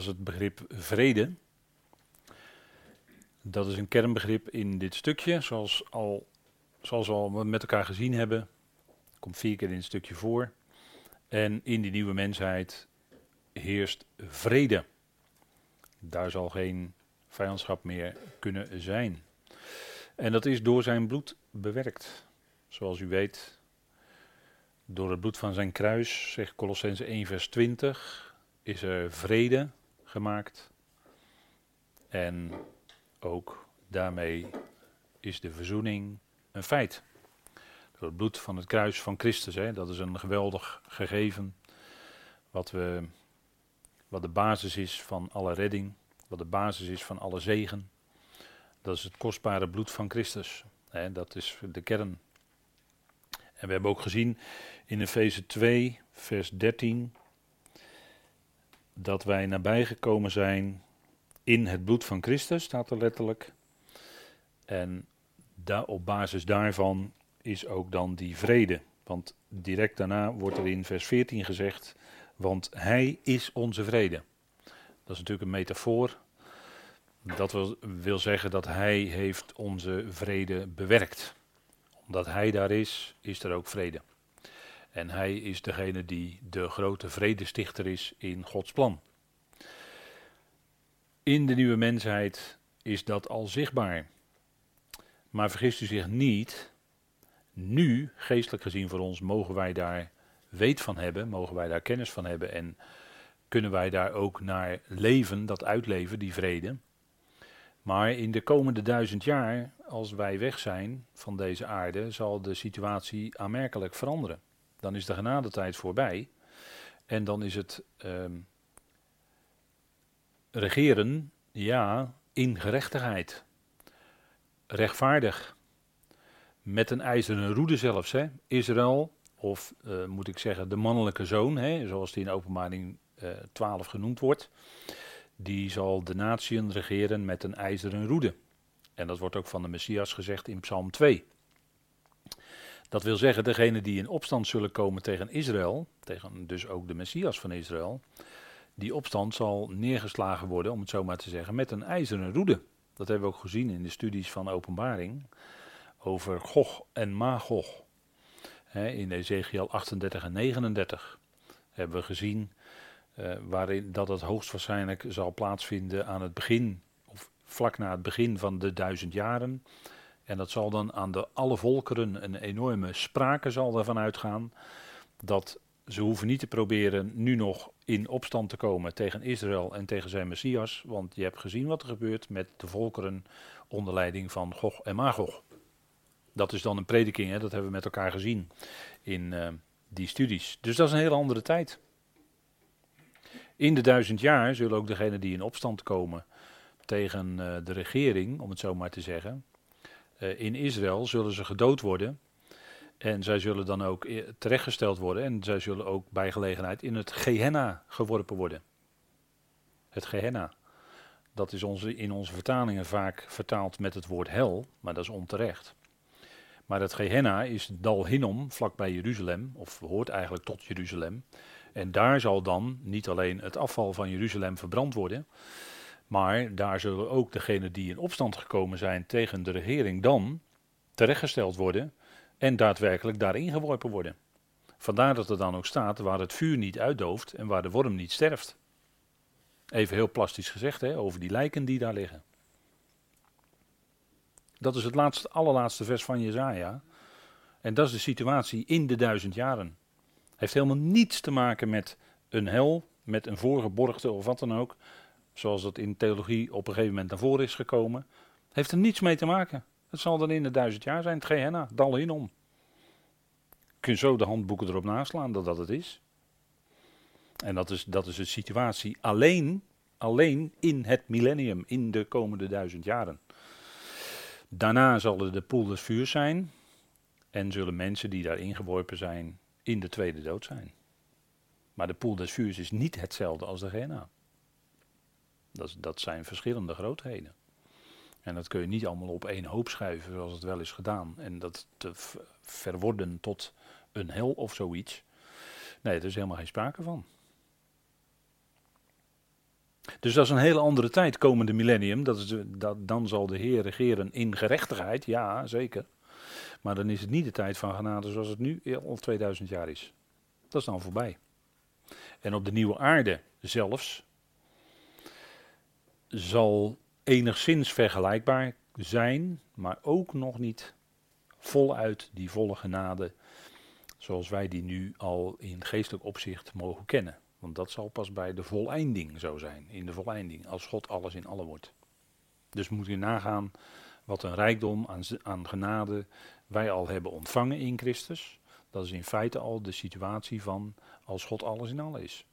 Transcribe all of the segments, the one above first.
is het begrip vrede. Dat is een kernbegrip in dit stukje, zoals, al, zoals we al met elkaar gezien hebben. Komt vier keer in het stukje voor. En in die nieuwe mensheid heerst vrede. Daar zal geen vijandschap meer kunnen zijn. En dat is door zijn bloed bewerkt. Zoals u weet, door het bloed van zijn kruis, zegt Colossense 1 vers 20, is er vrede gemaakt. En ook daarmee is de verzoening een feit. Door het bloed van het kruis van Christus, hè, dat is een geweldig gegeven. Wat, we, wat de basis is van alle redding, wat de basis is van alle zegen. Dat is het kostbare bloed van Christus. Hè, dat is de kern. En we hebben ook gezien in Efeze 2, vers 13, dat wij nabijgekomen zijn in het bloed van Christus, staat er letterlijk. En op basis daarvan is ook dan die vrede. Want direct daarna wordt er in vers 14 gezegd, want Hij is onze vrede. Dat is natuurlijk een metafoor. Dat wil, wil zeggen dat Hij heeft onze vrede bewerkt. Omdat Hij daar is, is er ook vrede. En Hij is degene die de grote vredestichter is in Gods plan. In de nieuwe mensheid is dat al zichtbaar. Maar vergist u zich niet, nu, geestelijk gezien voor ons, mogen wij daar weet van hebben, mogen wij daar kennis van hebben en kunnen wij daar ook naar leven, dat uitleven, die vrede. Maar in de komende duizend jaar, als wij weg zijn van deze aarde, zal de situatie aanmerkelijk veranderen. Dan is de genadetijd voorbij en dan is het ehm, regeren, ja, in gerechtigheid. Rechtvaardig. Met een ijzeren roede zelfs. Hè. Israël, of uh, moet ik zeggen de mannelijke zoon, hè, zoals die in openbaring uh, 12 genoemd wordt. Die zal de natieën regeren met een ijzeren roede. En dat wordt ook van de Messias gezegd in Psalm 2. Dat wil zeggen, degenen die in opstand zullen komen tegen Israël, tegen dus ook de Messias van Israël, die opstand zal neergeslagen worden, om het zo maar te zeggen, met een ijzeren roede. Dat hebben we ook gezien in de studies van openbaring over Gog en Magog. in Ezekiel 38 en 39 hebben we gezien uh, waarin dat het hoogstwaarschijnlijk zal plaatsvinden aan het begin, of vlak na het begin van de duizend jaren. En dat zal dan aan de alle volkeren een enorme sprake zal ervan uitgaan dat ze hoeven niet te proberen nu nog in opstand te komen tegen Israël en tegen zijn Messias, want je hebt gezien wat er gebeurt met de volkeren onder leiding van Gog en Magog. Dat is dan een prediking, hè? dat hebben we met elkaar gezien in uh, die studies. Dus dat is een hele andere tijd. In de duizend jaar zullen ook degenen die in opstand komen tegen uh, de regering, om het zo maar te zeggen, uh, in Israël zullen ze gedood worden en zij zullen dan ook terechtgesteld worden en zij zullen ook bij gelegenheid in het Gehenna geworpen worden. Het Gehenna. Dat is onze, in onze vertalingen vaak vertaald met het woord hel, maar dat is onterecht. Maar het Gehenna is Dal Hinnom, vlakbij Jeruzalem, of hoort eigenlijk tot Jeruzalem. En daar zal dan niet alleen het afval van Jeruzalem verbrand worden, maar daar zullen ook degenen die in opstand gekomen zijn tegen de regering dan terechtgesteld worden en daadwerkelijk daarin geworpen worden. Vandaar dat er dan ook staat waar het vuur niet uitdooft en waar de worm niet sterft. Even heel plastisch gezegd hè, over die lijken die daar liggen. Dat is het laatste, allerlaatste vers van Jezaja. En dat is de situatie in de duizend jaren. Heeft helemaal niets te maken met een hel, met een voorgeborgte of wat dan ook. Zoals dat in theologie op een gegeven moment naar voren is gekomen. Heeft er niets mee te maken. Het zal dan in de duizend jaar zijn, het Gehenna, dal in om. Kun je zo de handboeken erop naslaan dat dat het is. En dat is, dat is de situatie alleen, alleen in het millennium, in de komende duizend jaren. Daarna zullen de poel des vuurs zijn en zullen mensen die daarin geworpen zijn in de tweede dood zijn. Maar de poel des vuurs is niet hetzelfde als de Gehenna. Dat, dat zijn verschillende grootheden. En dat kun je niet allemaal op één hoop schuiven zoals het wel is gedaan. En dat te verworden tot een hel of zoiets. Nee, er is helemaal geen sprake van. Dus dat is een hele andere tijd, komende millennium. Dat is, dat, dan zal de Heer regeren in gerechtigheid, ja, zeker. Maar dan is het niet de tijd van genade zoals het nu al 2000 jaar is. Dat is dan voorbij. En op de nieuwe aarde zelfs zal enigszins vergelijkbaar zijn, maar ook nog niet voluit die volle genade zoals wij die nu al in geestelijk opzicht mogen kennen. Want dat zal pas bij de voleinding zo zijn, in de voleinding, als God alles in alle wordt. Dus moet u nagaan wat een rijkdom aan, aan genade wij al hebben ontvangen in Christus. Dat is in feite al de situatie van als God alles in alle is.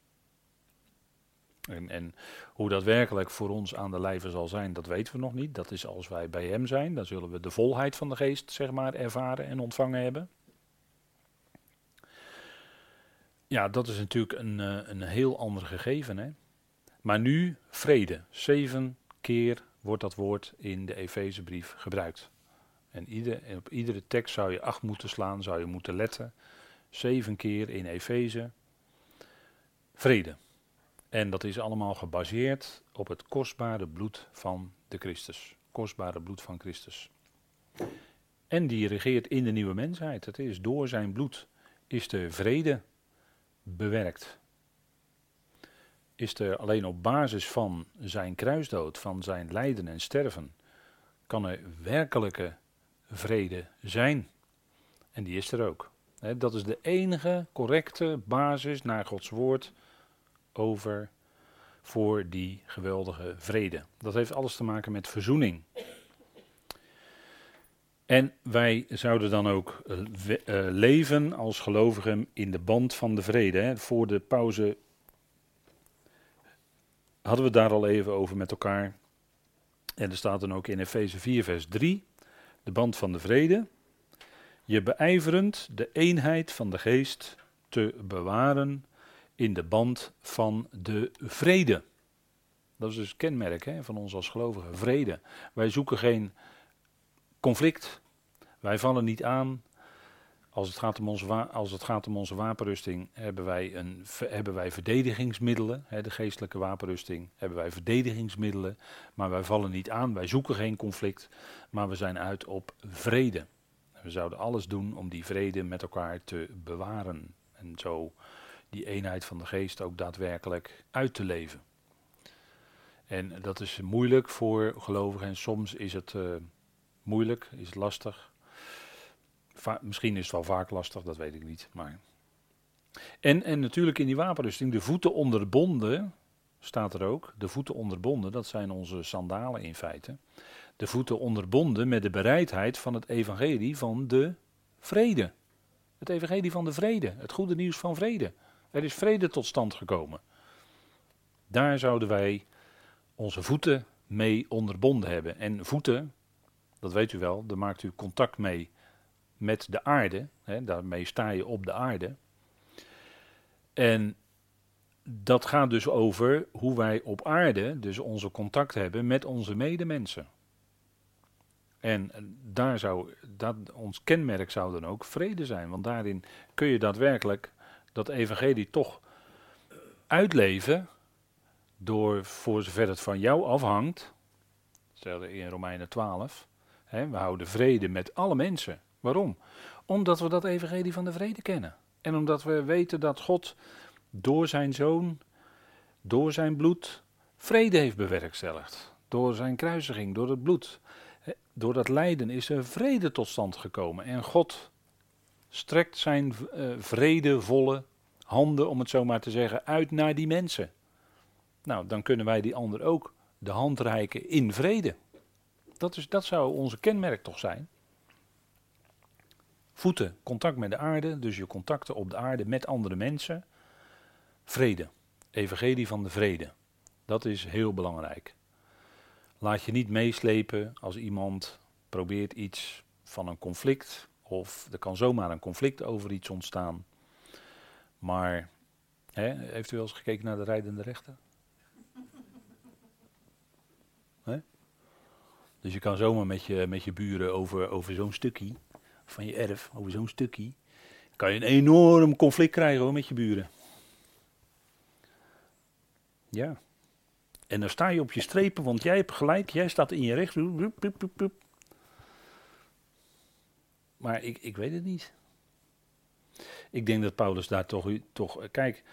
En, en, hoe dat werkelijk voor ons aan de lijve zal zijn, dat weten we nog niet. Dat is als wij bij Hem zijn, dan zullen we de volheid van de geest, zeg maar, ervaren en ontvangen hebben. Ja, dat is natuurlijk een, uh, een heel ander gegeven. Hè? Maar nu vrede. Zeven keer wordt dat woord in de Efezebrief gebruikt. En, ieder, op iedere tekst zou je acht moeten slaan, zou je moeten letten. Zeven keer in Efeze. Vrede. En dat is allemaal gebaseerd op het kostbare bloed van de Christus. Kostbare bloed van Christus. En die regeert in de nieuwe mensheid. Het is door zijn bloed is de vrede bewerkt. Is er alleen op basis van zijn kruisdood, van zijn lijden en sterven, kan er werkelijke vrede zijn. En die is er ook. dat is de enige correcte basis naar Gods woord over voor die geweldige vrede. Dat heeft alles te maken met verzoening. En wij zouden dan ook uh, leven als gelovigen in de band van de vrede. Hè. Voor de pauze hadden we daar al even over met elkaar. En er staat dan ook in Efeze 4, vers 3, de band van de vrede. Je beijverend de eenheid van de geest te bewaren in de band van de vrede. Dat is dus het kenmerk hè, van ons als gelovigen, vrede. Wij zoeken geen conflict. Wij vallen niet aan. Als het gaat om onze, als het gaat om onze wapenrusting, hebben wij, een, hebben wij verdedigingsmiddelen. Hè, de geestelijke wapenrusting hebben wij verdedigingsmiddelen. Maar wij vallen niet aan. Wij zoeken geen conflict. Maar we zijn uit op vrede. We zouden alles doen om die vrede met elkaar te bewaren. En zo die eenheid van de geest ook daadwerkelijk uit te leven. En dat is moeilijk voor gelovigen en soms is het uh, moeilijk, is het lastig. Misschien is het wel vaak lastig, dat weet ik niet. Maar... En, en natuurlijk in die wapenrusting, de voeten onderbonden, staat er ook. De voeten onderbonden, dat zijn onze sandalen in feite. De voeten onderbonden met de bereidheid van het evangelie van de vrede. Het evangelie van de vrede, het goede nieuws van vrede. Er is vrede tot stand gekomen. Daar zouden wij onze voeten mee onderbonden hebben. En voeten, dat weet u wel, daar maakt u contact mee met de aarde. Hè, daarmee sta je op de aarde. En dat gaat dus over hoe wij op aarde dus onze contact hebben met onze medemensen. En daar zou dat, ons kenmerk zou dan ook vrede zijn. Want daarin kun je daadwerkelijk dat evangelie toch uitleven door, voor zover het van jou afhangt, stelde in Romeinen 12, hè, we houden vrede met alle mensen. Waarom? Omdat we dat evangelie van de vrede kennen. En omdat we weten dat God door zijn zoon, door zijn bloed, vrede heeft bewerkstelligd. Door zijn kruisiging, door het bloed. Door dat lijden is er vrede tot stand gekomen. En God strekt zijn uh, vredevolle handen, om het zo maar te zeggen, uit naar die mensen. Nou, dan kunnen wij die ander ook de hand reiken in vrede. Dat, is, dat zou onze kenmerk toch zijn. Voeten, contact met de aarde, dus je contacten op de aarde met andere mensen. Vrede, evangelie van de vrede. Dat is heel belangrijk. Laat je niet meeslepen als iemand probeert iets van een conflict, of er kan zomaar een conflict over iets ontstaan. Maar hè, heeft u wel eens gekeken naar de rijdende rechter? Dus je kan zomaar met je, met je buren over, over zo'n stukje van je erf, over zo'n stukje, kan je een enorm conflict krijgen hoor, met je buren. Ja. En dan sta je op je strepen, want jij hebt gelijk, jij staat in je recht. Maar ik, ik weet het niet. Ik denk dat Paulus daar toch, toch kijk,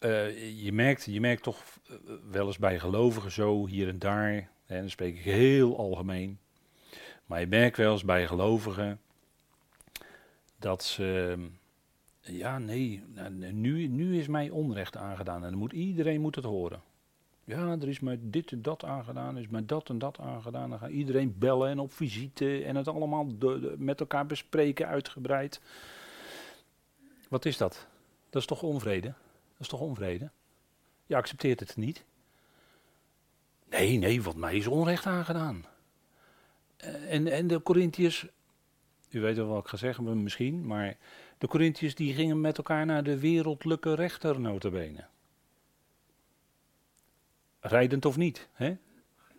uh, je, merkt, je merkt toch eh, wel eens bij gelovigen zo hier en daar, en dan spreek ik heel algemeen, maar je merkt wel eens bij gelovigen dat ze, ja nee, nou, nu, nu is mij onrecht aangedaan en moet, iedereen moet het horen. Ja, er is mij dit en dat aangedaan, er is mij dat en dat aangedaan. Dan gaat iedereen bellen en op visite en het allemaal met elkaar bespreken uitgebreid. Wat is dat? Dat is toch onvrede? Dat is toch onvrede? Je accepteert het niet. Nee, nee, want mij is onrecht aangedaan. Eh, en, en de Corinthiërs, u weet wel wat ik ga zeggen misschien, maar de Corinthiërs die gingen met elkaar naar de wereldlijke rechter notabene. Rijdend of niet, hè?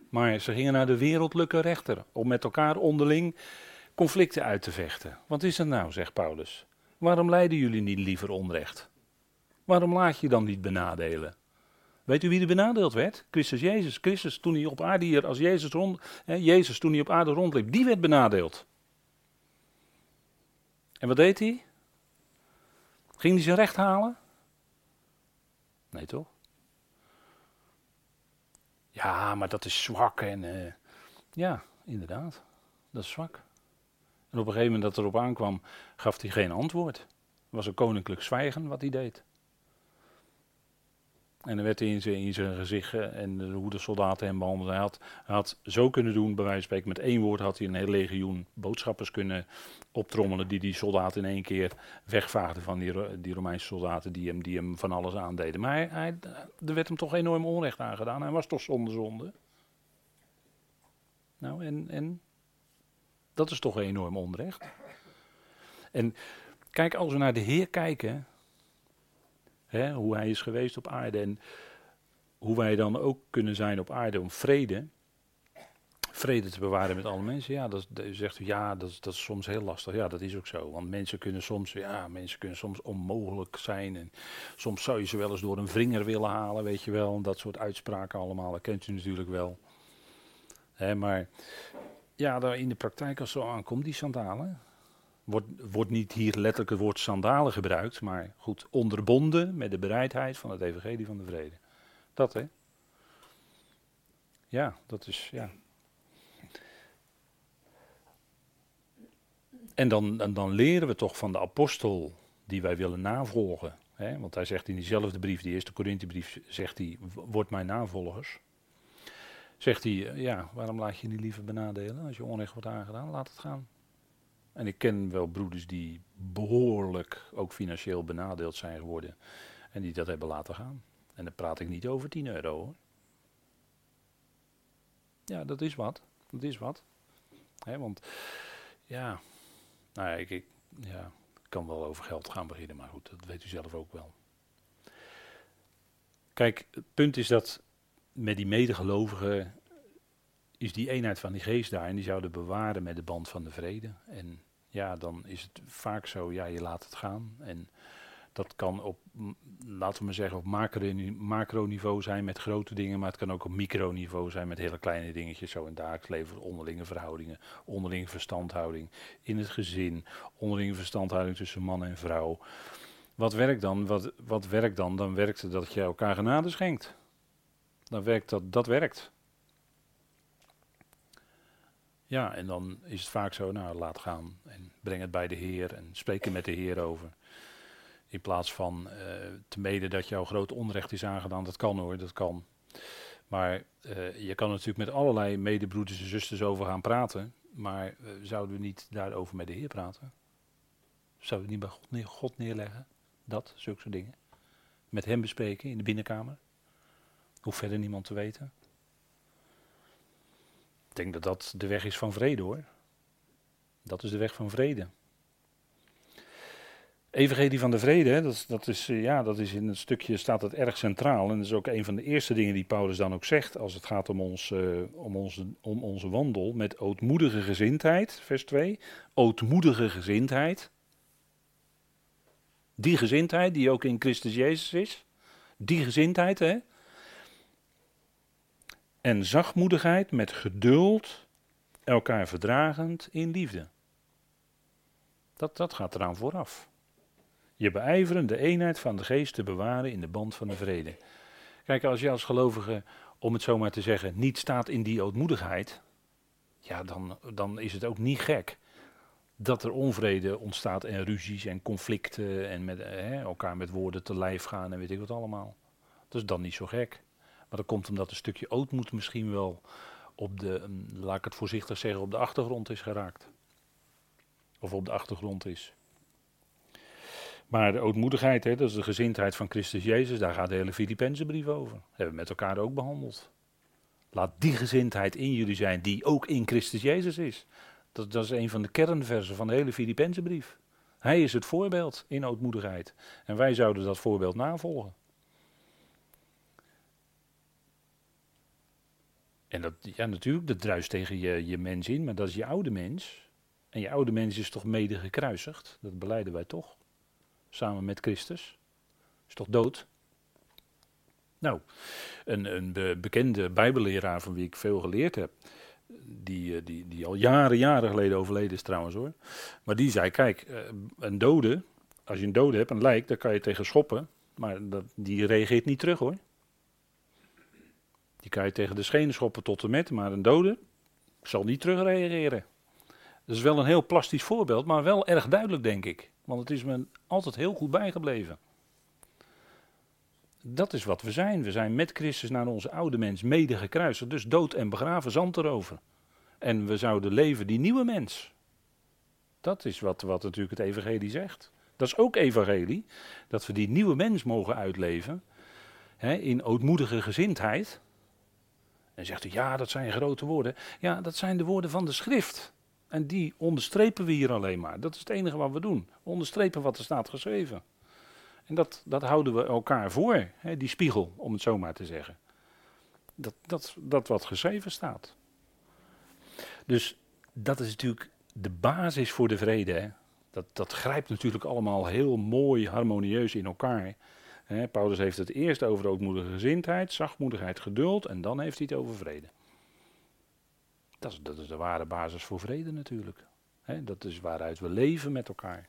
Maar ze gingen naar de wereldlijke rechter om met elkaar onderling conflicten uit te vechten. Wat is het nou, zegt Paulus? Waarom lijden jullie niet liever onrecht? Waarom laat je dan niet benadelen? Weet u wie er benadeeld werd? Christus Jezus. Christus toen hij op aarde hier, als Jezus rond, hè, Jezus toen hij op aarde rondliep, die werd benadeeld. En wat deed hij? Ging hij zijn recht halen? Nee toch? Ja, maar dat is zwak en uh, ja, inderdaad, dat is zwak. En op een gegeven moment dat erop aankwam, gaf hij geen antwoord. Het was een koninklijk zwijgen wat hij deed. En dan werd hij in zijn, in zijn gezicht eh, en hoe de soldaten hem behandelden. Hij had, had zo kunnen doen, bij wijze van spreken, met één woord had hij een heel legioen boodschappers kunnen optrommelen. Die die soldaten in één keer wegvaagden van die, die Romeinse soldaten die hem, die hem van alles aandeden. Maar hij, er werd hem toch enorm onrecht aangedaan. Hij was toch zonder zonde. Nou, en, en dat is toch een enorm onrecht. En kijk, als we naar de Heer kijken, Hè, hoe hij is geweest op aarde en hoe wij dan ook kunnen zijn op aarde om vrede, vrede te bewaren met alle mensen. Ja, dat, zegt u, ja, dat, dat is soms heel lastig. Ja, dat is ook zo. Want mensen kunnen soms, ja, mensen kunnen soms onmogelijk zijn. En soms zou je ze wel eens door een vinger willen halen, weet je wel. Dat soort uitspraken allemaal, dat kent u natuurlijk wel. Hè, maar ja, daar in de praktijk als zo aankomt, die sandalen, Wordt, niet hier letterlijk het woord sandalen gebruikt, maar goed, onderbonden met de bereidheid van het evangelie van de vrede. Dat hè? Ja, dat is, ja. En dan, en dan leren we toch van de apostel die wij willen navolgen. Hè? Want hij zegt in diezelfde brief, die eerste Korinthebrief, zegt hij, word mijn navolgers. Zegt hij, ja, waarom laat je niet liever benadelen als je onrecht wordt aangedaan? Laat het gaan. En ik ken wel broeders die behoorlijk ook financieel benadeeld zijn geworden. En die dat hebben laten gaan. En dan praat ik niet over 10 euro hoor. Ja, dat is wat. Dat is wat. want ja, nou ja ik, ik ja, kan wel over geld gaan beginnen, maar goed, dat weet u zelf ook wel. Kijk, het punt is dat met die medegelovigen is die eenheid van die geest daar en die zouden bewaren met de band van de vrede. En ja, dan is het vaak zo, ja, je laat het gaan. En dat kan op, laten we maar zeggen, op macroniveau zijn met grote dingen, maar het kan ook op microniveau zijn met hele kleine dingetjes, zo in dagelijks leven, onderlinge verhoudingen, onderlinge verstandhouding in het gezin, onderlinge verstandhouding tussen man en vrouw. Wat werkt dan? Wat, wat werkt dan? Dan werkt het dat je elkaar genade schenkt. Dan werkt dat, dat werkt. Ja, en dan is het vaak zo, nou laat gaan en breng het bij de Heer en spreek er met de Heer over. In plaats van uh, te mede dat jouw groot onrecht is aangedaan, dat kan hoor, dat kan. Maar uh, je kan natuurlijk met allerlei medebroeders en zusters over gaan praten, maar uh, zouden we niet daarover met de Heer praten? Zouden we niet bij God, neer, God neerleggen? Dat, zulke soort dingen. Met hem bespreken in de binnenkamer? Hoeft verder niemand te weten. Denk dat dat de weg is van vrede hoor. Dat is de weg van vrede. Evangelie van de vrede, dat, dat, is, eh, ja, dat is in het stukje staat het erg centraal. En dat is ook een van de eerste dingen die Paulus dan ook zegt als het gaat om, ons, uh, om, onze, om onze wandel met ootmoedige gezindheid, vers 2. Ootmoedige gezindheid. Die gezindheid die ook in Christus Jezus is. Die gezindheid, hè. En zachtmoedigheid met geduld, elkaar verdragend in liefde. Dat, dat gaat eraan vooraf. Je beijveren de eenheid van de geest te bewaren in de band van de vrede. Kijk, als je als gelovige, om het zo maar te zeggen, niet staat in die ootmoedigheid, ja, dan, dan is het ook niet gek dat er onvrede ontstaat en ruzies en conflicten en met, hè, elkaar met woorden te lijf gaan en weet ik wat allemaal. Dat is dan niet zo gek. Maar dat komt omdat een stukje ootmoed misschien wel op de, mm, laat ik het voorzichtig zeggen, op de achtergrond is geraakt. Of op de achtergrond is. Maar de ootmoedigheid, hè, dat is de gezindheid van Christus Jezus, daar gaat de hele Filipijnse brief over. Dat hebben we met elkaar ook behandeld. Laat die gezindheid in jullie zijn, die ook in Christus Jezus is. Dat, dat is een van de kernversen van de hele Filipijnse brief. Hij is het voorbeeld in ootmoedigheid. En wij zouden dat voorbeeld navolgen. En dat, ja, natuurlijk, dat druist tegen je, je mens in, maar dat is je oude mens. En je oude mens is toch mede gekruisigd? Dat beleiden wij toch? Samen met Christus. Is toch dood? Nou, een, een bekende bijbelleraar van wie ik veel geleerd heb, die, eh, die, die al jaren, jaren geleden overleden is trouwens hoor. Maar die zei, kijk, eh, een dode, als je een dode hebt, een lijk, daar kan je tegen schoppen, maar dat, die reageert niet terug hoor. Die kan je tegen de schenen schoppen tot en met, maar een dode zal niet terugreageren. Dat is wel een heel plastisch voorbeeld, maar wel erg duidelijk, denk ik. Want het is me altijd heel goed bijgebleven. Dat is wat we zijn. We zijn met Christus naar onze oude mens mede gekruisigd. Dus dood en begraven, zand erover. En we zouden leven die nieuwe mens. Dat is wat, wat natuurlijk het evangelie zegt. Dat is ook evangelie. Dat we die nieuwe mens mogen uitleven. Hè, in ootmoedige gezindheid. En zegt u, ja, dat zijn grote woorden. Ja, dat zijn de woorden van de schrift. En die onderstrepen we hier alleen maar. Dat is het enige wat we doen. onderstrepen wat er staat geschreven. En dat, dat houden we elkaar voor, hè, die spiegel, om het zo maar te zeggen. Dat, dat, dat wat geschreven staat. Dus dat is natuurlijk de basis voor de vrede. Hè. Dat, dat grijpt natuurlijk allemaal heel mooi, harmonieus in elkaar. Paulus heeft het eerst over ootmoedige gezindheid, zachtmoedigheid, geduld en dan heeft hij het over vrede. Dat is, dat is de ware basis voor vrede natuurlijk. dat is waaruit we leven met elkaar.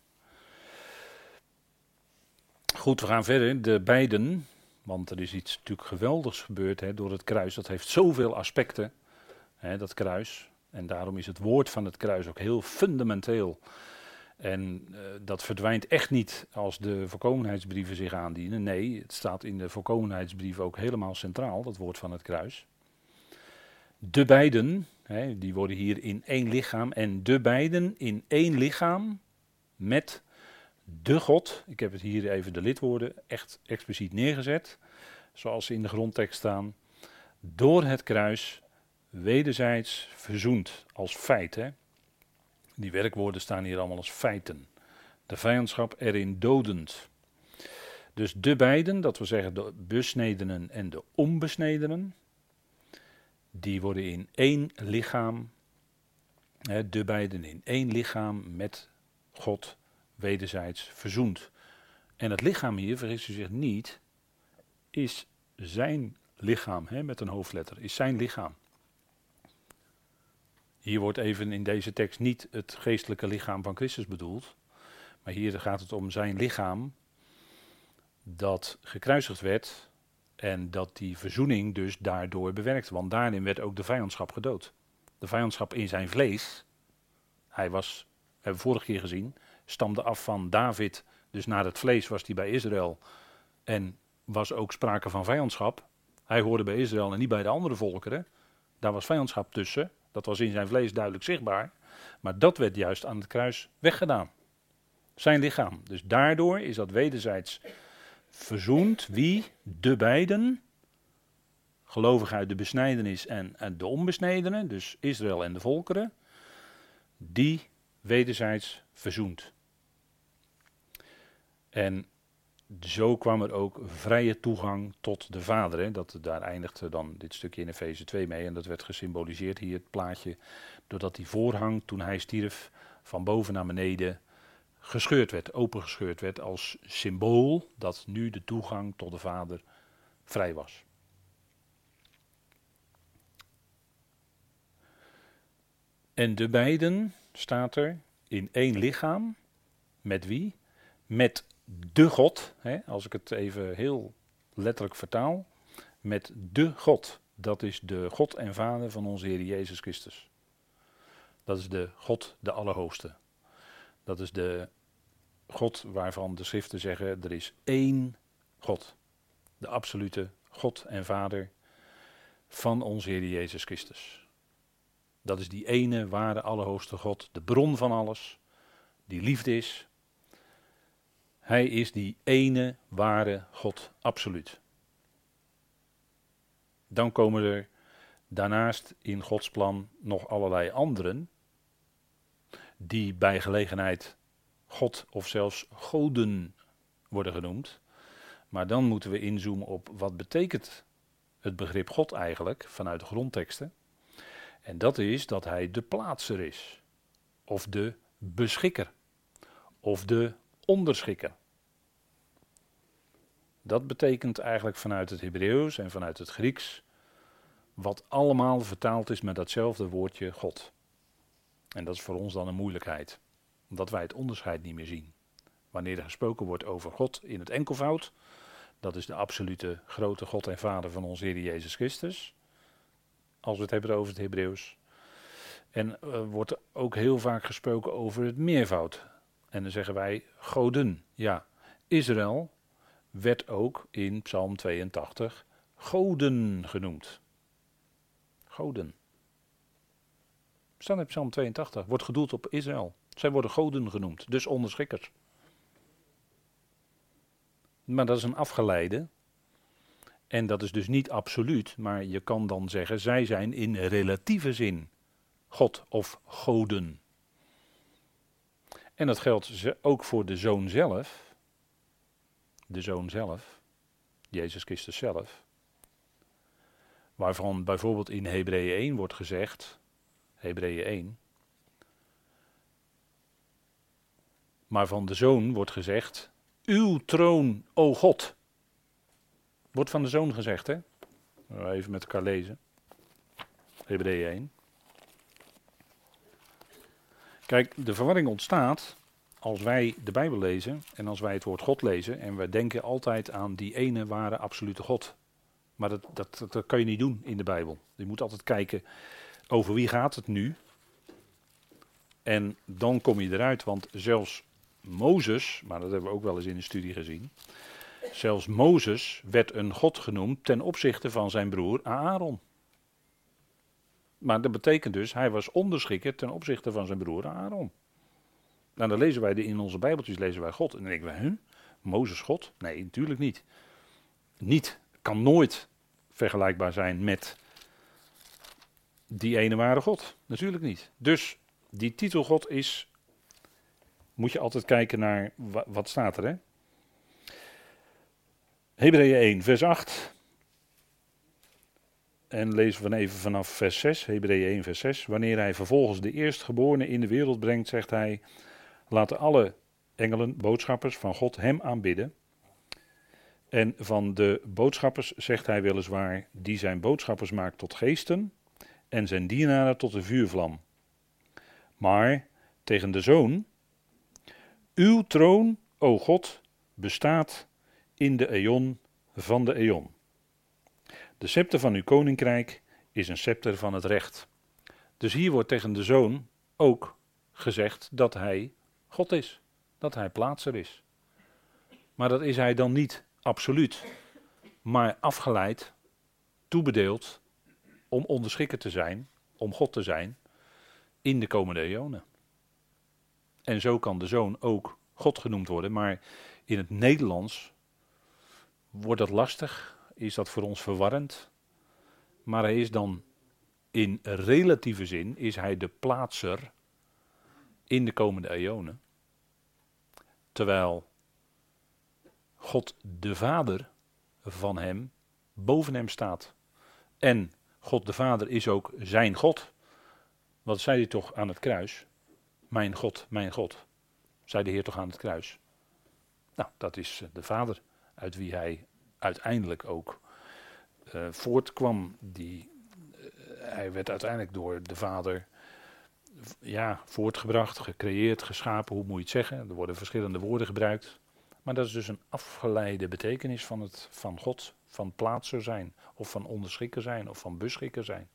Goed, we gaan verder. De beiden, want er is iets natuurlijk geweldigs gebeurd door het kruis. Dat heeft zoveel aspecten, dat kruis. En daarom is het woord van het kruis ook heel fundamenteel en uh, dat verdwijnt echt niet als de voorkomenheidsbrieven zich aandienen. Nee, het staat in de voorkomenheidsbrief ook helemaal centraal, dat woord van het kruis. De beiden, hè, die worden hier in één lichaam. En de beiden in één lichaam met de God. Ik heb het hier even de lidwoorden echt expliciet neergezet, zoals ze in de grondtekst staan. Door het kruis wederzijds verzoend als feit. Hè. Die werkwoorden staan hier allemaal als feiten. De vijandschap erin dodend. Dus de beiden, dat wil zeggen de besnedenen en de onbesnedenen, die worden in één lichaam, de beiden in één lichaam met God wederzijds verzoend. En het lichaam hier, vergis u zich niet, is zijn lichaam, hè, met een hoofdletter, is zijn lichaam. Hier wordt even in deze tekst niet het geestelijke lichaam van Christus bedoeld. Maar hier gaat het om zijn lichaam dat gekruisigd werd en dat die verzoening dus daardoor bewerkte. Want daarin werd ook de vijandschap gedood. De vijandschap in zijn vlees, hij was, hebben we vorige keer gezien, stamde af van David. Dus naar het vlees was hij bij Israël. En was ook sprake van vijandschap. Hij hoorde bij Israël en niet bij de andere volkeren. Daar was vijandschap tussen. Dat was in zijn vlees duidelijk zichtbaar. Maar dat werd juist aan het kruis weggedaan. Zijn lichaam. Dus daardoor is dat wederzijds verzoend. Wie? De beiden. Gelovig uit de besnijdenis en, en de onbesnedenen. Dus Israël en de volkeren. Die wederzijds verzoend. En zo kwam er ook vrije toegang tot de Vader. Hè. Dat, daar eindigde dan dit stukje in Efeze 2 mee. En dat werd gesymboliseerd hier, het plaatje, doordat die voorhang toen hij stierf van boven naar beneden gescheurd werd, opengescheurd werd als symbool dat nu de toegang tot de Vader vrij was. En de beiden, staat er, in één lichaam. Met wie? Met de God, hè, als ik het even heel letterlijk vertaal. Met de God. Dat is de God en Vader van onze Heer Jezus Christus. Dat is de God, de Allerhoogste. Dat is de God waarvan de schriften zeggen, er is één God. De absolute God en Vader van onze Heer Jezus Christus. Dat is die ene ware Allerhoogste God, de bron van alles, die liefde is. Hij is die ene ware God, absoluut. Dan komen er daarnaast in Gods plan nog allerlei anderen, die bij gelegenheid God of zelfs goden worden genoemd. Maar dan moeten we inzoomen op wat betekent het begrip God eigenlijk vanuit de grondteksten. En dat is dat hij de plaatser is, of de beschikker, of de onderschikker. Dat betekent eigenlijk vanuit het Hebreeuws en vanuit het Grieks, wat allemaal vertaald is met datzelfde woordje God. En dat is voor ons dan een moeilijkheid, omdat wij het onderscheid niet meer zien. Wanneer er gesproken wordt over God in het enkelvoud, dat is de absolute grote God en Vader van onze Heer Jezus Christus. Als we het hebben over het Hebreeuws. En wordt ook heel vaak gesproken over het meervoud. En dan zeggen wij goden. Ja, Israël werd ook in Psalm 82 goden genoemd. Goden. Staan in Psalm 82. Wordt gedoeld op Israël. Zij worden goden genoemd, dus onderschikkers. Maar dat is een afgeleide. En dat is dus niet absoluut, maar je kan dan zeggen, zij zijn in relatieve zin God of goden. En dat geldt ook voor de zoon zelf. De zoon zelf, Jezus Christus zelf. Waarvan bijvoorbeeld in Hebreeën 1 wordt gezegd, Hebreeën 1. Maar van de zoon wordt gezegd, uw troon, o God. Wordt van de zoon gezegd, hè? Even met elkaar lezen. Hebreeën 1. Kijk, de verwarring ontstaat als wij de Bijbel lezen en als wij het woord God lezen en we denken altijd aan die ene ware absolute God. Maar dat, dat, dat, kan je niet doen in de Bijbel. Je moet altijd kijken over wie gaat het nu. En dan kom je eruit, want zelfs Mozes, maar dat hebben we ook wel eens in een studie gezien. Zelfs Mozes werd een God genoemd ten opzichte van zijn broer Aaron. Maar dat betekent dus, hij was onderschikker ten opzichte van zijn broer Aaron. Nou, dan lezen wij in onze Bijbeltjes lezen wij God. En dan denken wij, huh? Mozes God? Nee, natuurlijk niet. Niet, kan nooit vergelijkbaar zijn met die ene ware God. Natuurlijk niet. Dus die titel God is, moet je altijd kijken naar, wat staat er hè? Hebreeën 1, vers 8. En lezen we even vanaf vers 6, Hebreeën 1, vers 6. Wanneer hij vervolgens de eerstgeborene in de wereld brengt, zegt hij: Laten alle engelen, boodschappers van God hem aanbidden. En van de boodschappers zegt hij weliswaar: Die zijn boodschappers maakt tot geesten en zijn dienaren tot een vuurvlam. Maar tegen de zoon: Uw troon, o God, bestaat in de eon van de eon. De scepter van uw koninkrijk is een scepter van het recht. Dus hier wordt tegen de zoon ook gezegd dat hij God is, dat hij plaatser is. Maar dat is hij dan niet absoluut, maar afgeleid, toebedeeld om onderschikker te zijn, om God te zijn in de komende eonen. En zo kan de zoon ook God genoemd worden, maar in het Nederlands wordt dat lastig, is dat voor ons verwarrend. Maar hij is dan in relatieve zin, is hij de plaatser in de komende eonen. Terwijl God de Vader van hem boven hem staat. En God de Vader is ook zijn God. Wat zei hij toch aan het kruis? Mijn God, mijn God. Zei de Heer toch aan het kruis? Nou, dat is de Vader uit wie hij uiteindelijk ook uh, voortkwam. Die, uh, hij werd uiteindelijk door de vader ja, voortgebracht, gecreëerd, geschapen, hoe moet je het zeggen? Er worden verschillende woorden gebruikt. Maar dat is dus een afgeleide betekenis van, het, van God, van plaatser zijn, of van onderschikker zijn, of van beschikker zijn.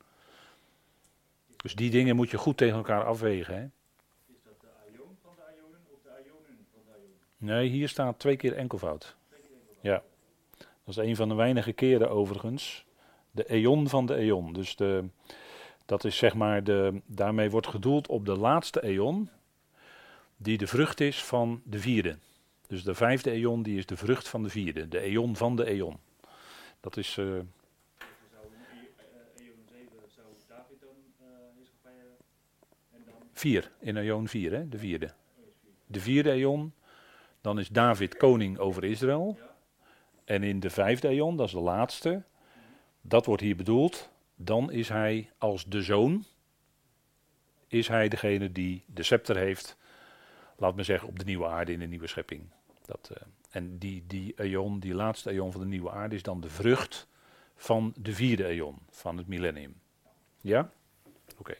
Dus die dingen moet je goed tegen elkaar afwegen. Hè? Is dat de aion van de aionen of de aionen van de aionen? Nee, hier staat twee keer enkelvoud. Ja. Dat is een van de weinige keren overigens. De eon van de eon. Dus de, dat is zeg maar de, daarmee wordt gedoeld op de laatste eon, die de vrucht is van de vierde. Dus de vijfde eon die is de vrucht van de vierde, de eon van de eon. Dat is. Uh, Vier, in eon vier, hè, de vierde. De vierde eon, dan is David koning over Israël. En in de vijfde eon, dat is de laatste, dat wordt hier bedoeld, dan is hij als de zoon, is hij degene die de scepter heeft, laat me zeggen, op de nieuwe aarde in de nieuwe schepping. Dat, uh, en die, die eon, die laatste eon van de nieuwe aarde, is dan de vrucht van de vierde eon, van het millennium. Ja? Oké.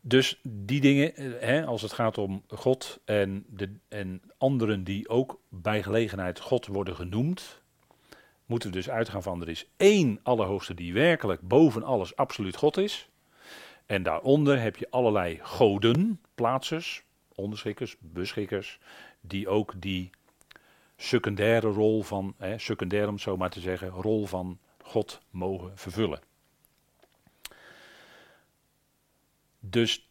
Dus die dingen, eh, hè, als het gaat om God en, de, en anderen die ook bij gelegenheid God worden genoemd, moeten we dus uitgaan van er is één Allerhoogste die werkelijk boven alles absoluut God is. En daaronder heb je allerlei goden, plaatsers, onderschikkers, beschikkers, die ook die secundaire rol van, hè, secundair om zo maar te zeggen, rol van God mogen vervullen. Dus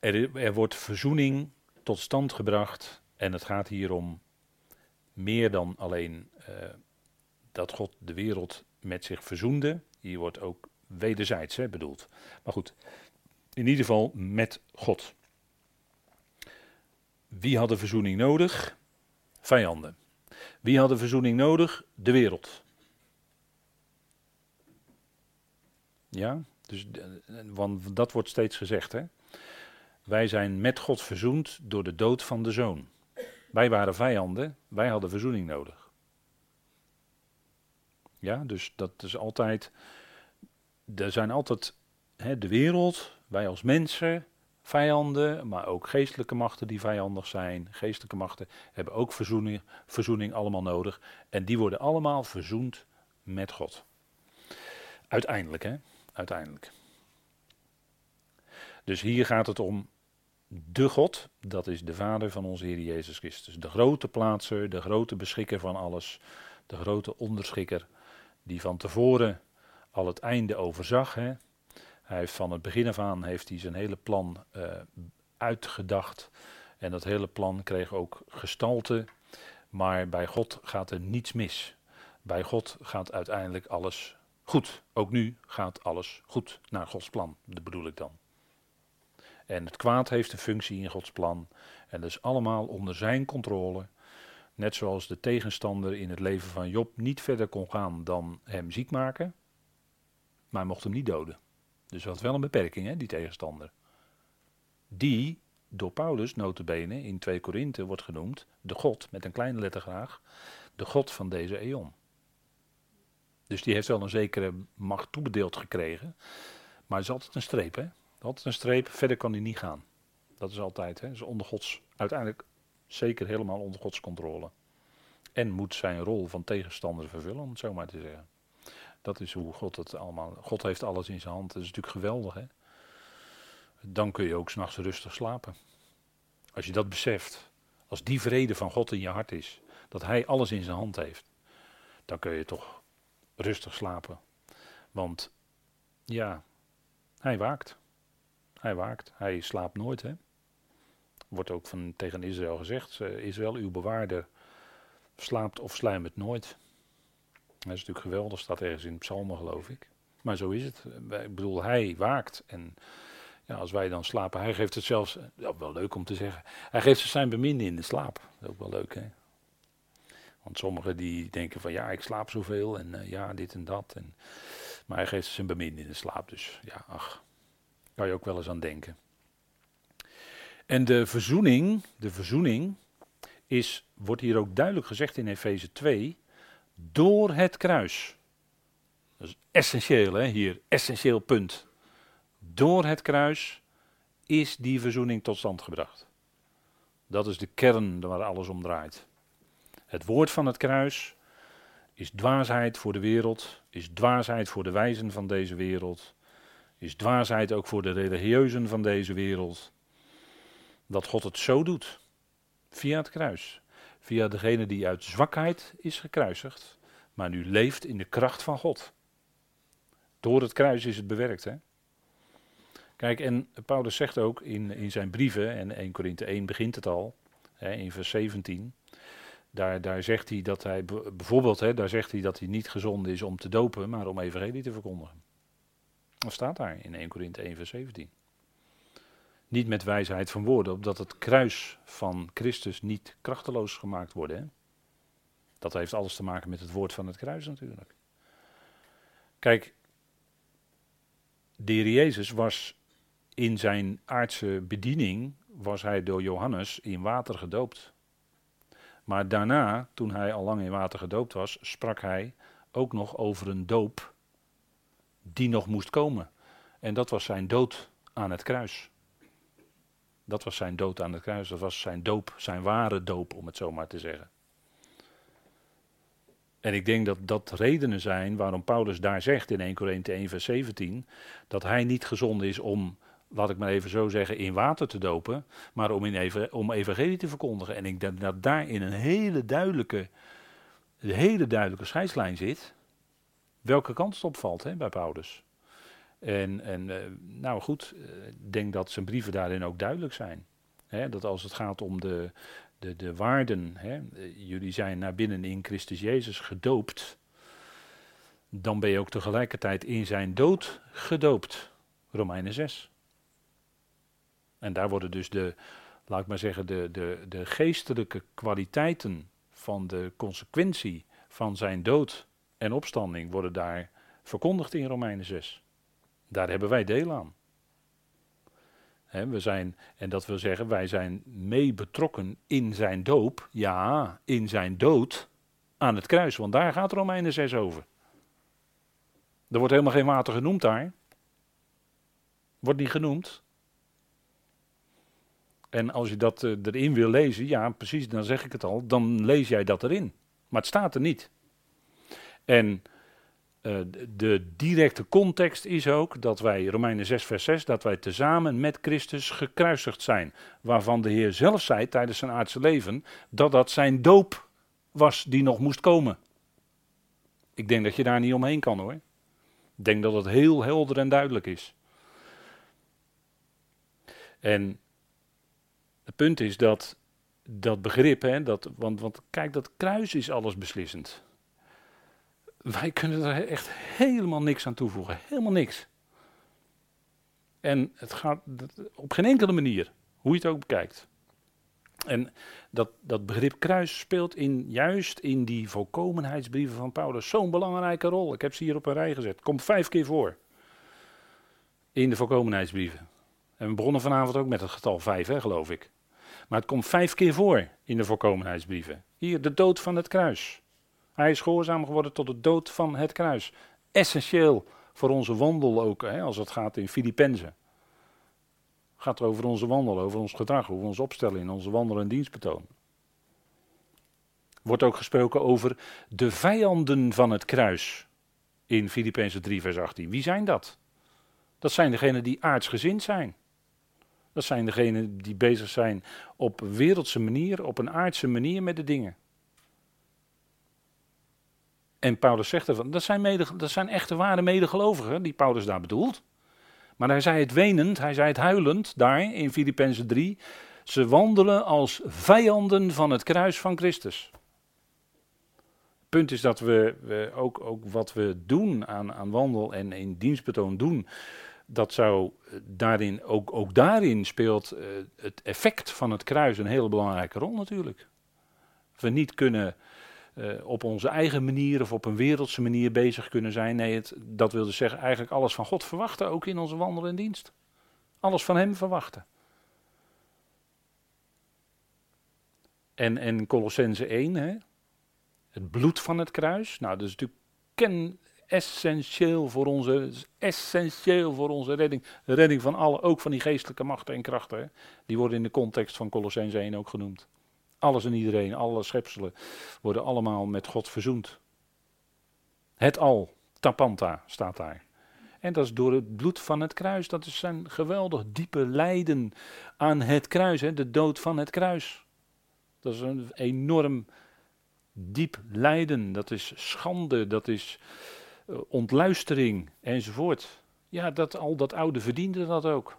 er, er wordt verzoening tot stand gebracht en het gaat hier om meer dan alleen uh, dat God de wereld met zich verzoende. Hier wordt ook wederzijds hè, bedoeld. Maar goed, in ieder geval met God. Wie had de verzoening nodig? Vijanden. Wie had de verzoening nodig? De wereld. Ja, dus, want dat wordt steeds gezegd. Hè? Wij zijn met God verzoend door de dood van de zoon. Wij waren vijanden, wij hadden verzoening nodig. Ja, dus dat is altijd. Er zijn altijd hè, de wereld, wij als mensen, vijanden, maar ook geestelijke machten die vijandig zijn. Geestelijke machten hebben ook verzoening, verzoening allemaal nodig. En die worden allemaal verzoend met God. Uiteindelijk, hè? Uiteindelijk. Dus hier gaat het om de God, dat is de Vader van onze Heer Jezus Christus. De grote plaatser, de grote beschikker van alles, de grote onderschikker die van tevoren al het einde overzag. Hè. Hij heeft van het begin af aan heeft hij zijn hele plan uh, uitgedacht. En dat hele plan kreeg ook gestalte. Maar bij God gaat er niets mis. Bij God gaat uiteindelijk alles goed. Ook nu gaat alles goed naar Gods plan, dat bedoel ik dan. En het kwaad heeft een functie in Gods plan. En dat is allemaal onder zijn controle. Net zoals de tegenstander in het leven van Job niet verder kon gaan dan hem ziek maken, maar mocht hem niet doden. Dus had wel een beperking, hè, die tegenstander. Die door Paulus, notabene, in 2 Korinthe wordt genoemd, de God, met een kleine letter graag, de God van deze eon. Dus die heeft wel een zekere macht toebedeeld gekregen, maar het is altijd een streep, hè. Altijd een streep, verder kan hij niet gaan. Dat is altijd, hè, is onder Gods, uiteindelijk zeker helemaal onder Gods controle. En moet zijn rol van tegenstander vervullen, om het zo maar te zeggen. Dat is hoe God het allemaal. God heeft alles in zijn hand. Dat is natuurlijk geweldig, hè? Dan kun je ook s'nachts rustig slapen. Als je dat beseft, als die vrede van God in je hart is, dat Hij alles in zijn hand heeft, dan kun je toch rustig slapen. Want ja, Hij waakt. Hij waakt. Hij slaapt nooit, hè? Wordt ook van, tegen Israël gezegd: Israël, uw bewaarder, slaapt of sluimert nooit. Dat is natuurlijk geweldig, staat ergens in psalmen geloof ik. Maar zo is het. Ik bedoel, hij waakt. En ja, als wij dan slapen, hij geeft het zelfs, wel leuk om te zeggen, hij geeft ze zijn beminde in de slaap. Dat is ook wel leuk hè. Want sommigen die denken van ja, ik slaap zoveel en uh, ja, dit en dat. En, maar hij geeft zijn beminde in de slaap. Dus ja, ach, kan je ook wel eens aan denken. En de verzoening, de verzoening is, wordt hier ook duidelijk gezegd in Efeze 2, door het kruis. Dat is essentieel hè, hier, essentieel punt. door het kruis is die verzoening tot stand gebracht. Dat is de kern waar alles om draait. Het woord van het kruis is dwaasheid voor de wereld, is dwaasheid voor de wijzen van deze wereld, is dwaasheid ook voor de religieuzen van deze wereld. Dat God het zo doet, via het kruis, via degene die uit zwakheid is gekruisigd, maar nu leeft in de kracht van God. Door het kruis is het bewerkt. Hè? Kijk, en Paulus zegt ook in, in zijn brieven, en 1 Korinthe 1 begint het al, hè, in vers 17. Daar, daar zegt hij dat hij bijvoorbeeld, hè, daar zegt hij dat hij niet gezonden is om te dopen, maar om evangelie te verkondigen. Dat staat daar in 1 Korinthe 1 vers 17. Niet met wijsheid van woorden, opdat het kruis van Christus niet krachteloos gemaakt wordt. Dat heeft alles te maken met het woord van het kruis natuurlijk. Kijk, de heer Jezus was in zijn aardse bediening, was hij door Johannes in water gedoopt. Maar daarna, toen hij al lang in water gedoopt was, sprak hij ook nog over een doop die nog moest komen. En dat was zijn dood aan het kruis. Dat was zijn dood aan het kruis, dat was zijn doop, zijn ware doop, om het zo maar te zeggen. En ik denk dat dat redenen zijn waarom Paulus daar zegt in 1 Korinthe 1 vers 17, dat hij niet gezonden is om, laat ik maar even zo zeggen, in water te dopen, maar om, in even, om evangelie te verkondigen. En ik denk dat daarin een hele duidelijke, een hele duidelijke scheidslijn zit, welke kant het opvalt hè, bij Paulus. En, en uh, nou goed, eh, ik denk dat zijn brieven daarin ook duidelijk zijn. Dat als het gaat om de, de, de waarden, eh, jullie zijn naar binnen in Christus Jezus gedoopt, dan ben je ook tegelijkertijd in zijn dood gedoopt. Romeinen 6. En daar worden dus de, laat ik maar zeggen, de, de, de geestelijke kwaliteiten van de consequentie van zijn dood en opstanding worden daar verkondigd in Romeinen 6. Daar hebben wij deel aan we zijn, en dat wil zeggen, wij zijn mee betrokken in zijn doop, ja, in zijn dood aan het kruis, want daar gaat Romeinen 6 over. Er wordt helemaal geen water genoemd daar. Wordt niet genoemd. En als je dat uh, erin wil lezen, ja, precies, dan zeg ik het al, dan lees jij dat erin. Maar het staat er niet. En uh, de directe context is ook dat wij, Romeinen 6, vers 6, dat wij tezamen met Christus gekruisigd zijn. Waarvan de Heer zelf zei tijdens zijn aardse leven dat dat zijn doop was die nog moest komen. Ik denk dat je daar niet omheen kan hoor. Ik denk dat het heel helder en duidelijk is. En het punt is dat dat begrip, hè, dat, want, want kijk, dat kruis is alles beslissend. Wij kunnen er echt helemaal niks aan toevoegen. Helemaal niks. En het gaat op geen enkele manier, hoe je het ook bekijkt. En dat, dat begrip kruis speelt in, juist in die volkomenheidsbrieven van Paulus zo'n belangrijke rol. Ik heb ze hier op een rij gezet. Komt vijf keer voor. In de volkomenheidsbrieven. En we begonnen vanavond ook met het getal vijf, hè, geloof ik. Maar het komt vijf keer voor in de volkomenheidsbrieven. Hier, de dood van het kruis. Hij is gehoorzaam geworden tot de dood van het kruis. Essentieel voor onze wandel ook, hè, als het gaat in Filippenzen. Het gaat over onze wandel, over ons gedrag, over onze opstelling, onze wandel en dienstbetoon. Wordt ook gesproken over de vijanden van het kruis in Filippenzen 3, vers 18. Wie zijn dat? Dat zijn degenen die aardsgezind zijn. Dat zijn degenen die bezig zijn op wereldse manier, op een aardse manier met de dingen. En Paulus zegt ervan, dat zijn, mede, dat zijn echte ware medegelovigen die Paulus daar bedoelt. Maar hij zei het wenend, hij zei het huilend daar in Filippenzen 3. Ze wandelen als vijanden van het kruis van Christus. Het punt is dat we, we ook, ook wat we doen aan, aan wandel en in dienstbetoon doen, dat zou daarin, ook, ook daarin speelt uh, het effect van het kruis een hele belangrijke rol natuurlijk. We niet kunnen uh, op onze eigen manier of op een wereldse manier bezig kunnen zijn. Nee, het, dat wil dus zeggen eigenlijk alles van God verwachten, ook in onze wandel en dienst. Alles van Hem verwachten. En, en Colossense 1, hè, het bloed van het kruis. Nou, dat is natuurlijk ken, essentieel voor onze, essentieel voor onze redding. Redding van alle, ook van die geestelijke machten en krachten. Die worden in de context van Colossense 1 ook genoemd. Alles en iedereen, alle schepselen worden allemaal met God verzoend. Het al, tapanta, staat daar. En dat is door het bloed van het kruis. Dat is zijn geweldig diepe lijden aan het kruis, hè, de dood van het kruis. Dat is een enorm diep lijden, dat is schande, dat is uh, ontluistering enzovoort. Ja, dat, al dat oude verdiende dat ook.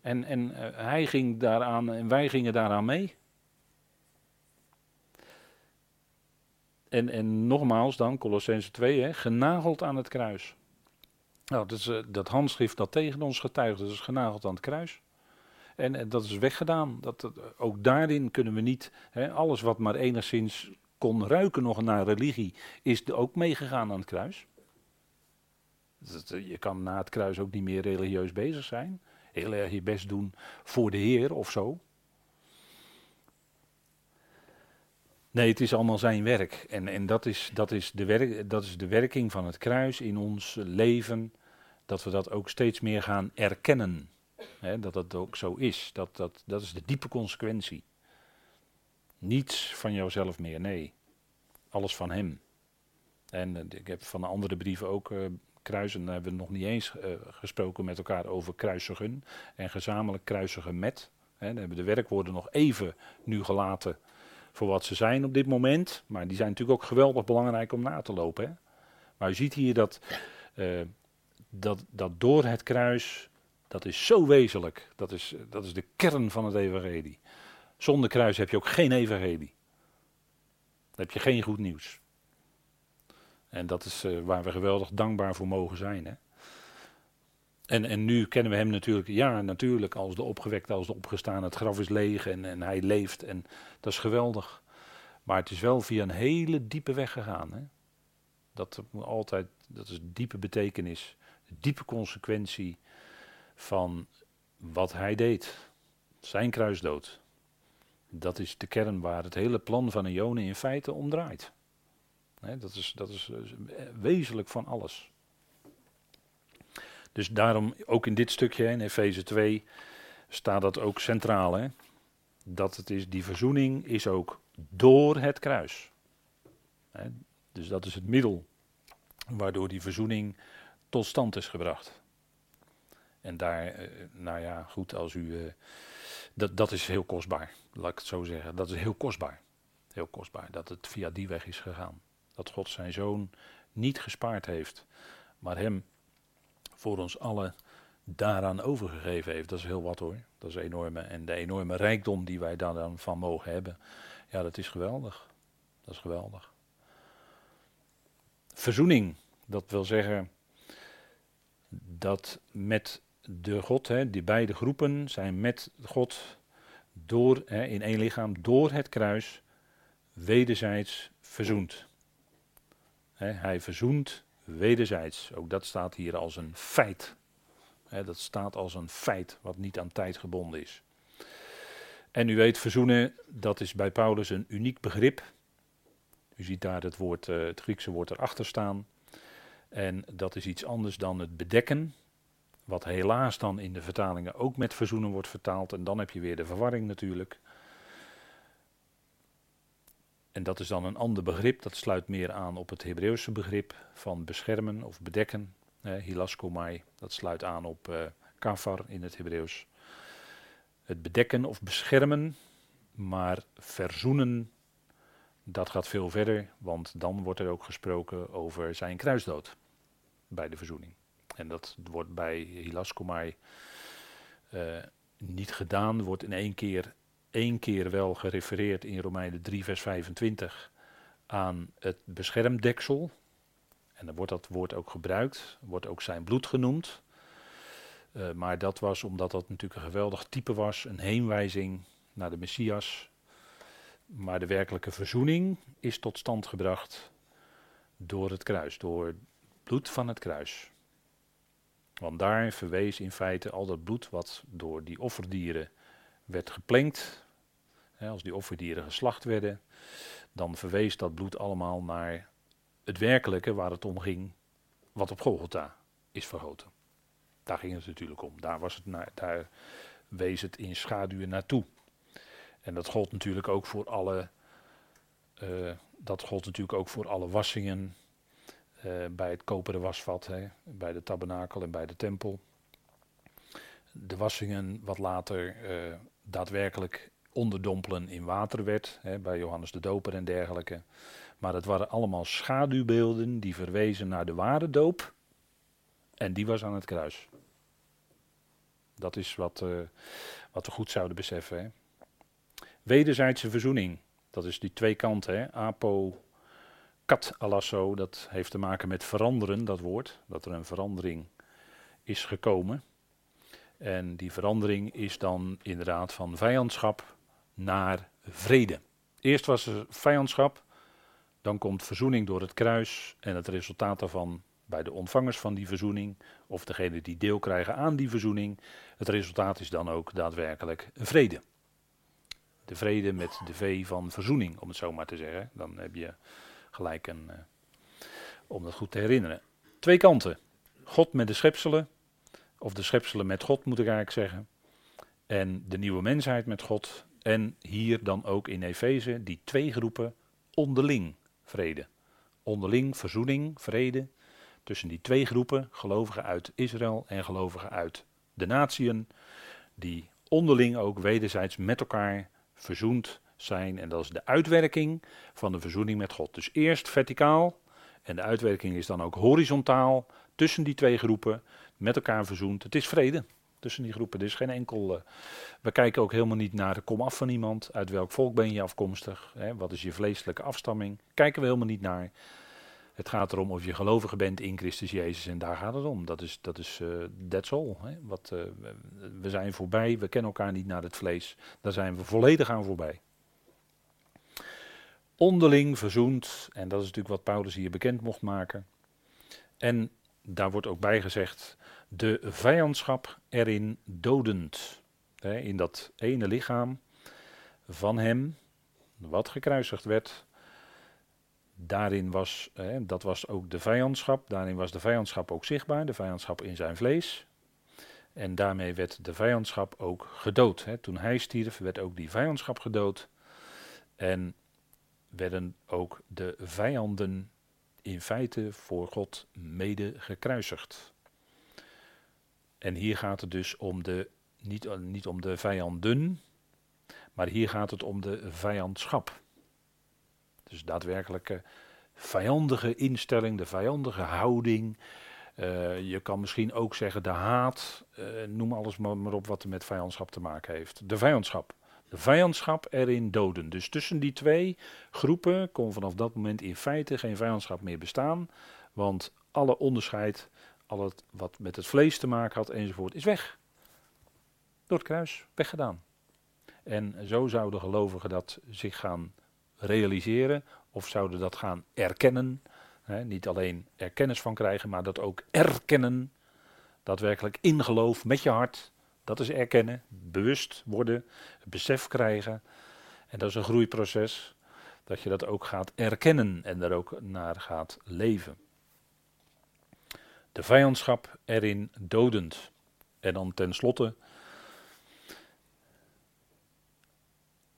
En, en uh, hij ging daaraan en wij gingen daaraan mee. En, en nogmaals dan, Colossense 2, hè, genageld aan het kruis. Nou, dat, uh, dat handschrift dat tegen ons getuigt, dat is genageld aan het kruis. En, dat is weggedaan. Dat, dat, ook daarin kunnen we niet, hè, alles wat maar enigszins kon ruiken nog naar religie, is ook meegegaan aan het kruis. Je kan na het kruis ook niet meer religieus bezig zijn. Heel erg je best doen voor de Heer of zo. Nee, het is allemaal zijn werk. En, en dat, is, dat, is de werk, dat is de werking van het kruis in ons leven. Dat we dat ook steeds meer gaan erkennen. dat dat ook zo is. Dat, dat, dat is de diepe consequentie. Niets van jouzelf meer, nee. Alles van hem. En uh, ik heb van de andere brieven ook uh, kruisen, daar hebben we nog niet eens uh, gesproken met elkaar over kruisigen. En gezamenlijk kruisigen met. Dan hebben de werkwoorden nog even nu gelaten voor wat ze zijn op dit moment. Maar die zijn natuurlijk ook geweldig belangrijk om na te lopen. Hè. Maar u ziet hier dat, dat, dat door het kruis, dat is zo wezenlijk. Dat is, dat is de kern van het evangelie. Zonder kruis heb je ook geen evangelie. Dan heb je geen goed nieuws. En dat is uh, waar we geweldig dankbaar voor mogen zijn. Hè? En, en nu kennen we hem natuurlijk, ja, natuurlijk, als de opgewekte, als de opgestaan. Het graf is leeg en, en hij leeft. En dat is geweldig. Maar het is wel via een hele diepe weg gegaan. Hè? Dat, altijd, dat is diepe betekenis, diepe consequentie van wat hij deed. Zijn kruisdood. Dat is de kern waar het hele plan van Ione in feite om draait. dat is, dat is wezenlijk van alles. Dus daarom ook in dit stukje in Efeze 2 staat dat ook centraal. Hè? Dat het is, die verzoening is ook door het kruis. Hè? Dus dat is het middel waardoor die verzoening tot stand is gebracht. En daar, eh, nou ja, goed, als u. Uh, dat, dat is heel kostbaar, laat ik het zo zeggen. Dat is heel kostbaar. Heel kostbaar dat het via die weg is gegaan. Dat God zijn zoon niet gespaard heeft, maar hem voor ons allen daaraan overgegeven heeft. Dat is heel wat hoor. Dat is enorme. En de enorme rijkdom die wij daar dan van mogen hebben, ja, dat is geweldig. Dat is geweldig. Verzoening, dat wil zeggen dat met de God, hè, die beide groepen zijn met God door, hè, in één lichaam door het kruis wederzijds verzoend. Hè, hij verzoent wederzijds. Ook dat staat hier als een feit. Dat staat als een feit wat niet aan tijd gebonden is. En u weet, verzoenen, dat is bij Paulus een uniek begrip. U ziet daar het, woord, uh, het Griekse woord erachter staan. En dat is iets anders dan het bedekken. Wat helaas dan in de vertalingen ook met verzoenen wordt vertaald. En dan heb je weer de verwarring natuurlijk. En dat is dan een ander begrip. Dat sluit meer aan op het Hebreeuwse begrip van beschermen of bedekken. Eh, hilaskomai, dat sluit aan op eh, kafar in het Hebreeuws. Het bedekken of beschermen, maar verzoenen, dat gaat veel verder. Want dan wordt er ook gesproken over zijn kruisdood bij de verzoening. En dat wordt bij Hilaskomai uh, niet gedaan, wordt in één keer, één keer wel gerefereerd in Romeinen 3, vers 25 aan het beschermdeksel. En dan wordt dat woord ook gebruikt, wordt ook zijn bloed genoemd. Uh, maar dat was omdat dat natuurlijk een geweldig type was, een heenwijzing naar de Messias. Maar de werkelijke verzoening is tot stand gebracht door het kruis, door het bloed van het kruis. Want daar verwees in feite al dat bloed wat door die offerdieren werd geplengd. Hè, als die offerdieren geslacht werden, dan verwees dat bloed allemaal naar het werkelijke waar het om ging. wat op Golgotha is vergoten. Daar ging het natuurlijk om. Daar, was het naar, daar wees het in schaduwen naartoe. En dat gold natuurlijk ook voor alle, uh, dat gold natuurlijk ook voor alle wassingen uh, bij het koperen wasvat, hè, bij de tabernakel en bij de tempel. De wassingen wat later uh, daadwerkelijk onderdompelen in water werd, hè, bij Johannes de Doper en dergelijke. Maar het waren allemaal schaduwbeelden die verwezen naar de ware doop. En die was aan het kruis. Dat is wat, uh, wat we goed zouden beseffen. Hè. Wederzijdse verzoening. Dat is die twee kanten. Hè. Apo, kat alasso. Dat heeft te maken met veranderen, dat woord. Dat er een verandering is gekomen. En die verandering is dan inderdaad van vijandschap naar vrede. Eerst was er vijandschap, dan komt verzoening door het kruis en het resultaat daarvan bij de ontvangers van die verzoening, of degene die deel krijgen aan die verzoening, het resultaat is dan ook daadwerkelijk vrede. De vrede met de V van verzoening, om het zo maar te zeggen. Dan heb je gelijk een, uh, om dat goed te herinneren. Twee kanten. God met de schepselen, of de schepselen met God moet ik eigenlijk zeggen. En de nieuwe mensheid met God. En hier dan ook in Efeze die twee groepen onderling vrede. Onderling verzoening, vrede tussen die twee groepen, gelovigen uit Israël en gelovigen uit de natieën, die onderling ook wederzijds met elkaar verzoend zijn. En dat is de uitwerking van de verzoening met God. Dus eerst verticaal en de uitwerking is dan ook horizontaal tussen die twee groepen, met elkaar verzoend. Het is vrede tussen die groepen. Er is geen enkel. Uh, we kijken ook helemaal niet naar de komaf van iemand. Uit welk volk ben je afkomstig? Hè? Wat is je vleeselijke afstamming? Kijken we helemaal niet naar. Het gaat erom of je gelovige bent in Christus Jezus en daar gaat het om. Dat is, dat is uh, that's all. Hè? Wat, uh, we zijn voorbij, we kennen elkaar niet naar het vlees. Daar zijn we volledig aan voorbij. Onderling verzoend, en dat is natuurlijk wat Paulus hier bekend mocht maken. En daar wordt ook bij gezegd, de vijandschap erin dodend. In dat ene lichaam van hem, wat gekruisigd werd, daarin was, dat was ook de vijandschap, daarin was de vijandschap ook zichtbaar, de vijandschap in zijn vlees. En daarmee werd de vijandschap ook gedood. Toen hij stierf, werd ook die vijandschap gedood. En werden ook de vijanden in feite voor God mede gekruisigd. En hier gaat het dus om de, niet, niet om de vijanden, maar hier gaat het om de vijandschap. Dus daadwerkelijke vijandige instelling, de vijandige houding. Uh, je kan misschien ook zeggen de haat, uh, noem alles maar, maar op wat er met vijandschap te maken heeft. De vijandschap. De vijandschap erin doden. Dus tussen die twee groepen kon vanaf dat moment in feite geen vijandschap meer bestaan. Want alle onderscheid, al het wat met het vlees te maken had enzovoort, is weg. Door het kruis, weggedaan. En zo zouden gelovigen dat zich gaan realiseren of zouden dat gaan erkennen. Niet alleen er kennis van krijgen, maar dat ook erkennen. Daadwerkelijk in geloof met je hart. Dat is erkennen, bewust worden, besef krijgen. En dat is een groeiproces. Dat je dat ook gaat erkennen en daar ook naar gaat leven. De vijandschap erin dodend. En dan tenslotte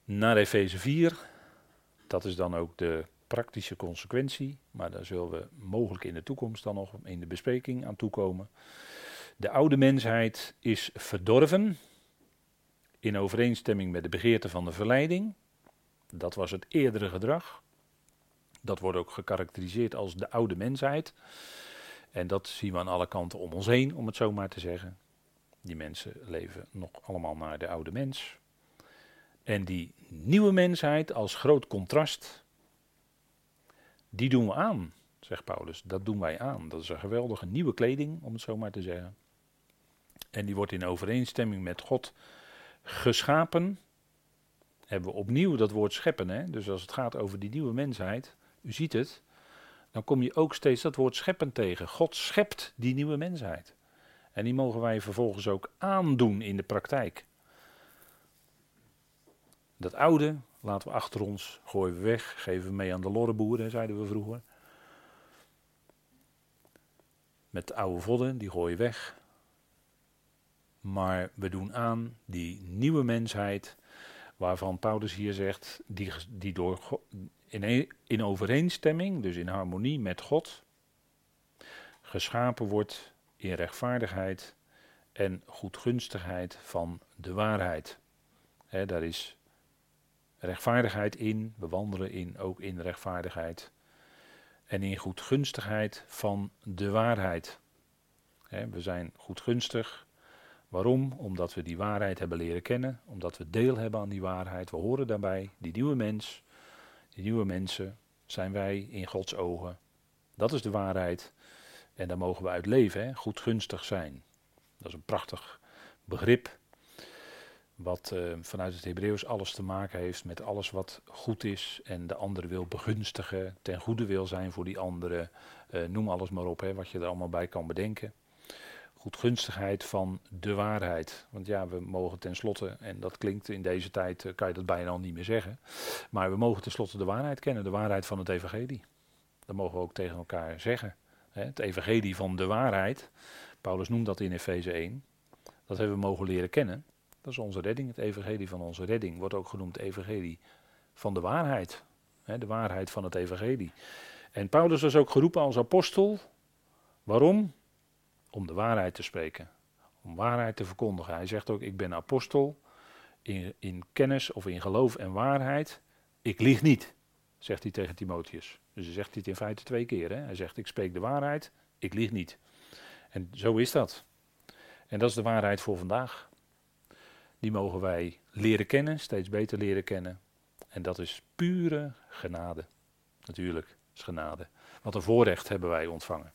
naar Efeze 4. Dat is dan ook de praktische consequentie, maar daar zullen we mogelijk in de toekomst dan nog in de bespreking aan toekomen. De oude mensheid is verdorven in overeenstemming met de begeerte van de verleiding. Dat was het eerdere gedrag. Dat wordt ook gekarakteriseerd als de oude mensheid. En dat zien we aan alle kanten om ons heen, om het zo maar te zeggen. Die mensen leven nog allemaal naar de oude mens. En die nieuwe mensheid als groot contrast, die doen we aan, zegt Paulus. Dat doen wij aan. Dat is een geweldige nieuwe kleding, om het zo maar te zeggen. En die wordt in overeenstemming met God geschapen. Hebben we opnieuw dat woord scheppen. Hè? Dus als het gaat over die nieuwe mensheid, u ziet het, dan kom je ook steeds dat woord scheppen tegen. God schept die nieuwe mensheid. En die mogen wij vervolgens ook aandoen in de praktijk. Dat oude laten we achter ons, gooien we weg, geven we mee aan de lorrenboeren, zeiden we vroeger. met de oude vodden, die gooi je weg. Maar we doen aan die nieuwe mensheid, waarvan Paulus hier zegt, die, die door in, in overeenstemming, dus in harmonie met God, geschapen wordt in rechtvaardigheid en goedgunstigheid van de waarheid. He, daar is rechtvaardigheid in, we wandelen in, ook in rechtvaardigheid. En in goedgunstigheid van de waarheid. we zijn goedgunstig. Waarom? Omdat we die waarheid hebben leren kennen, omdat we deel hebben aan die waarheid. We horen daarbij, die nieuwe mens, nieuwe mensen zijn wij in Gods ogen. Dat is de waarheid. En daar mogen we uit leven, hè? goedgunstig zijn. Dat is een prachtig begrip. Wat uh, vanuit het Hebreeuws alles te maken heeft met alles wat goed is. En de andere wil begunstigen, ten goede wil zijn voor die andere. Uh, noem alles maar op, hè, wat je er allemaal bij kan bedenken. Goedgunstigheid van de waarheid. Want ja, we mogen tenslotte, en dat klinkt in deze tijd, uh, kan je dat bijna al niet meer zeggen. Maar we mogen tenslotte de waarheid kennen, de waarheid van het Evangelie. Dat mogen we ook tegen elkaar zeggen. Hè, het Evangelie van de waarheid. Paulus noemt dat in Efeze 1. Dat hebben we mogen leren kennen. Dat is onze redding. Het evangelie van onze redding wordt ook genoemd evangelie van de waarheid. de waarheid van het evangelie. En Paulus was ook geroepen als apostel. Waarom? Om de waarheid te spreken. Om waarheid te verkondigen. Hij zegt ook, ik ben apostel in, in kennis of in geloof en waarheid. Ik lieg niet, zegt hij tegen Timotheus. Dus hij zegt dit in feite twee keer. Hè? Hij zegt, ik spreek de waarheid, ik lieg niet. En zo is dat. En dat is de waarheid voor vandaag. Die mogen wij leren kennen, steeds beter leren kennen. En dat is pure genade. Natuurlijk, is genade. Wat een voorrecht hebben wij ontvangen.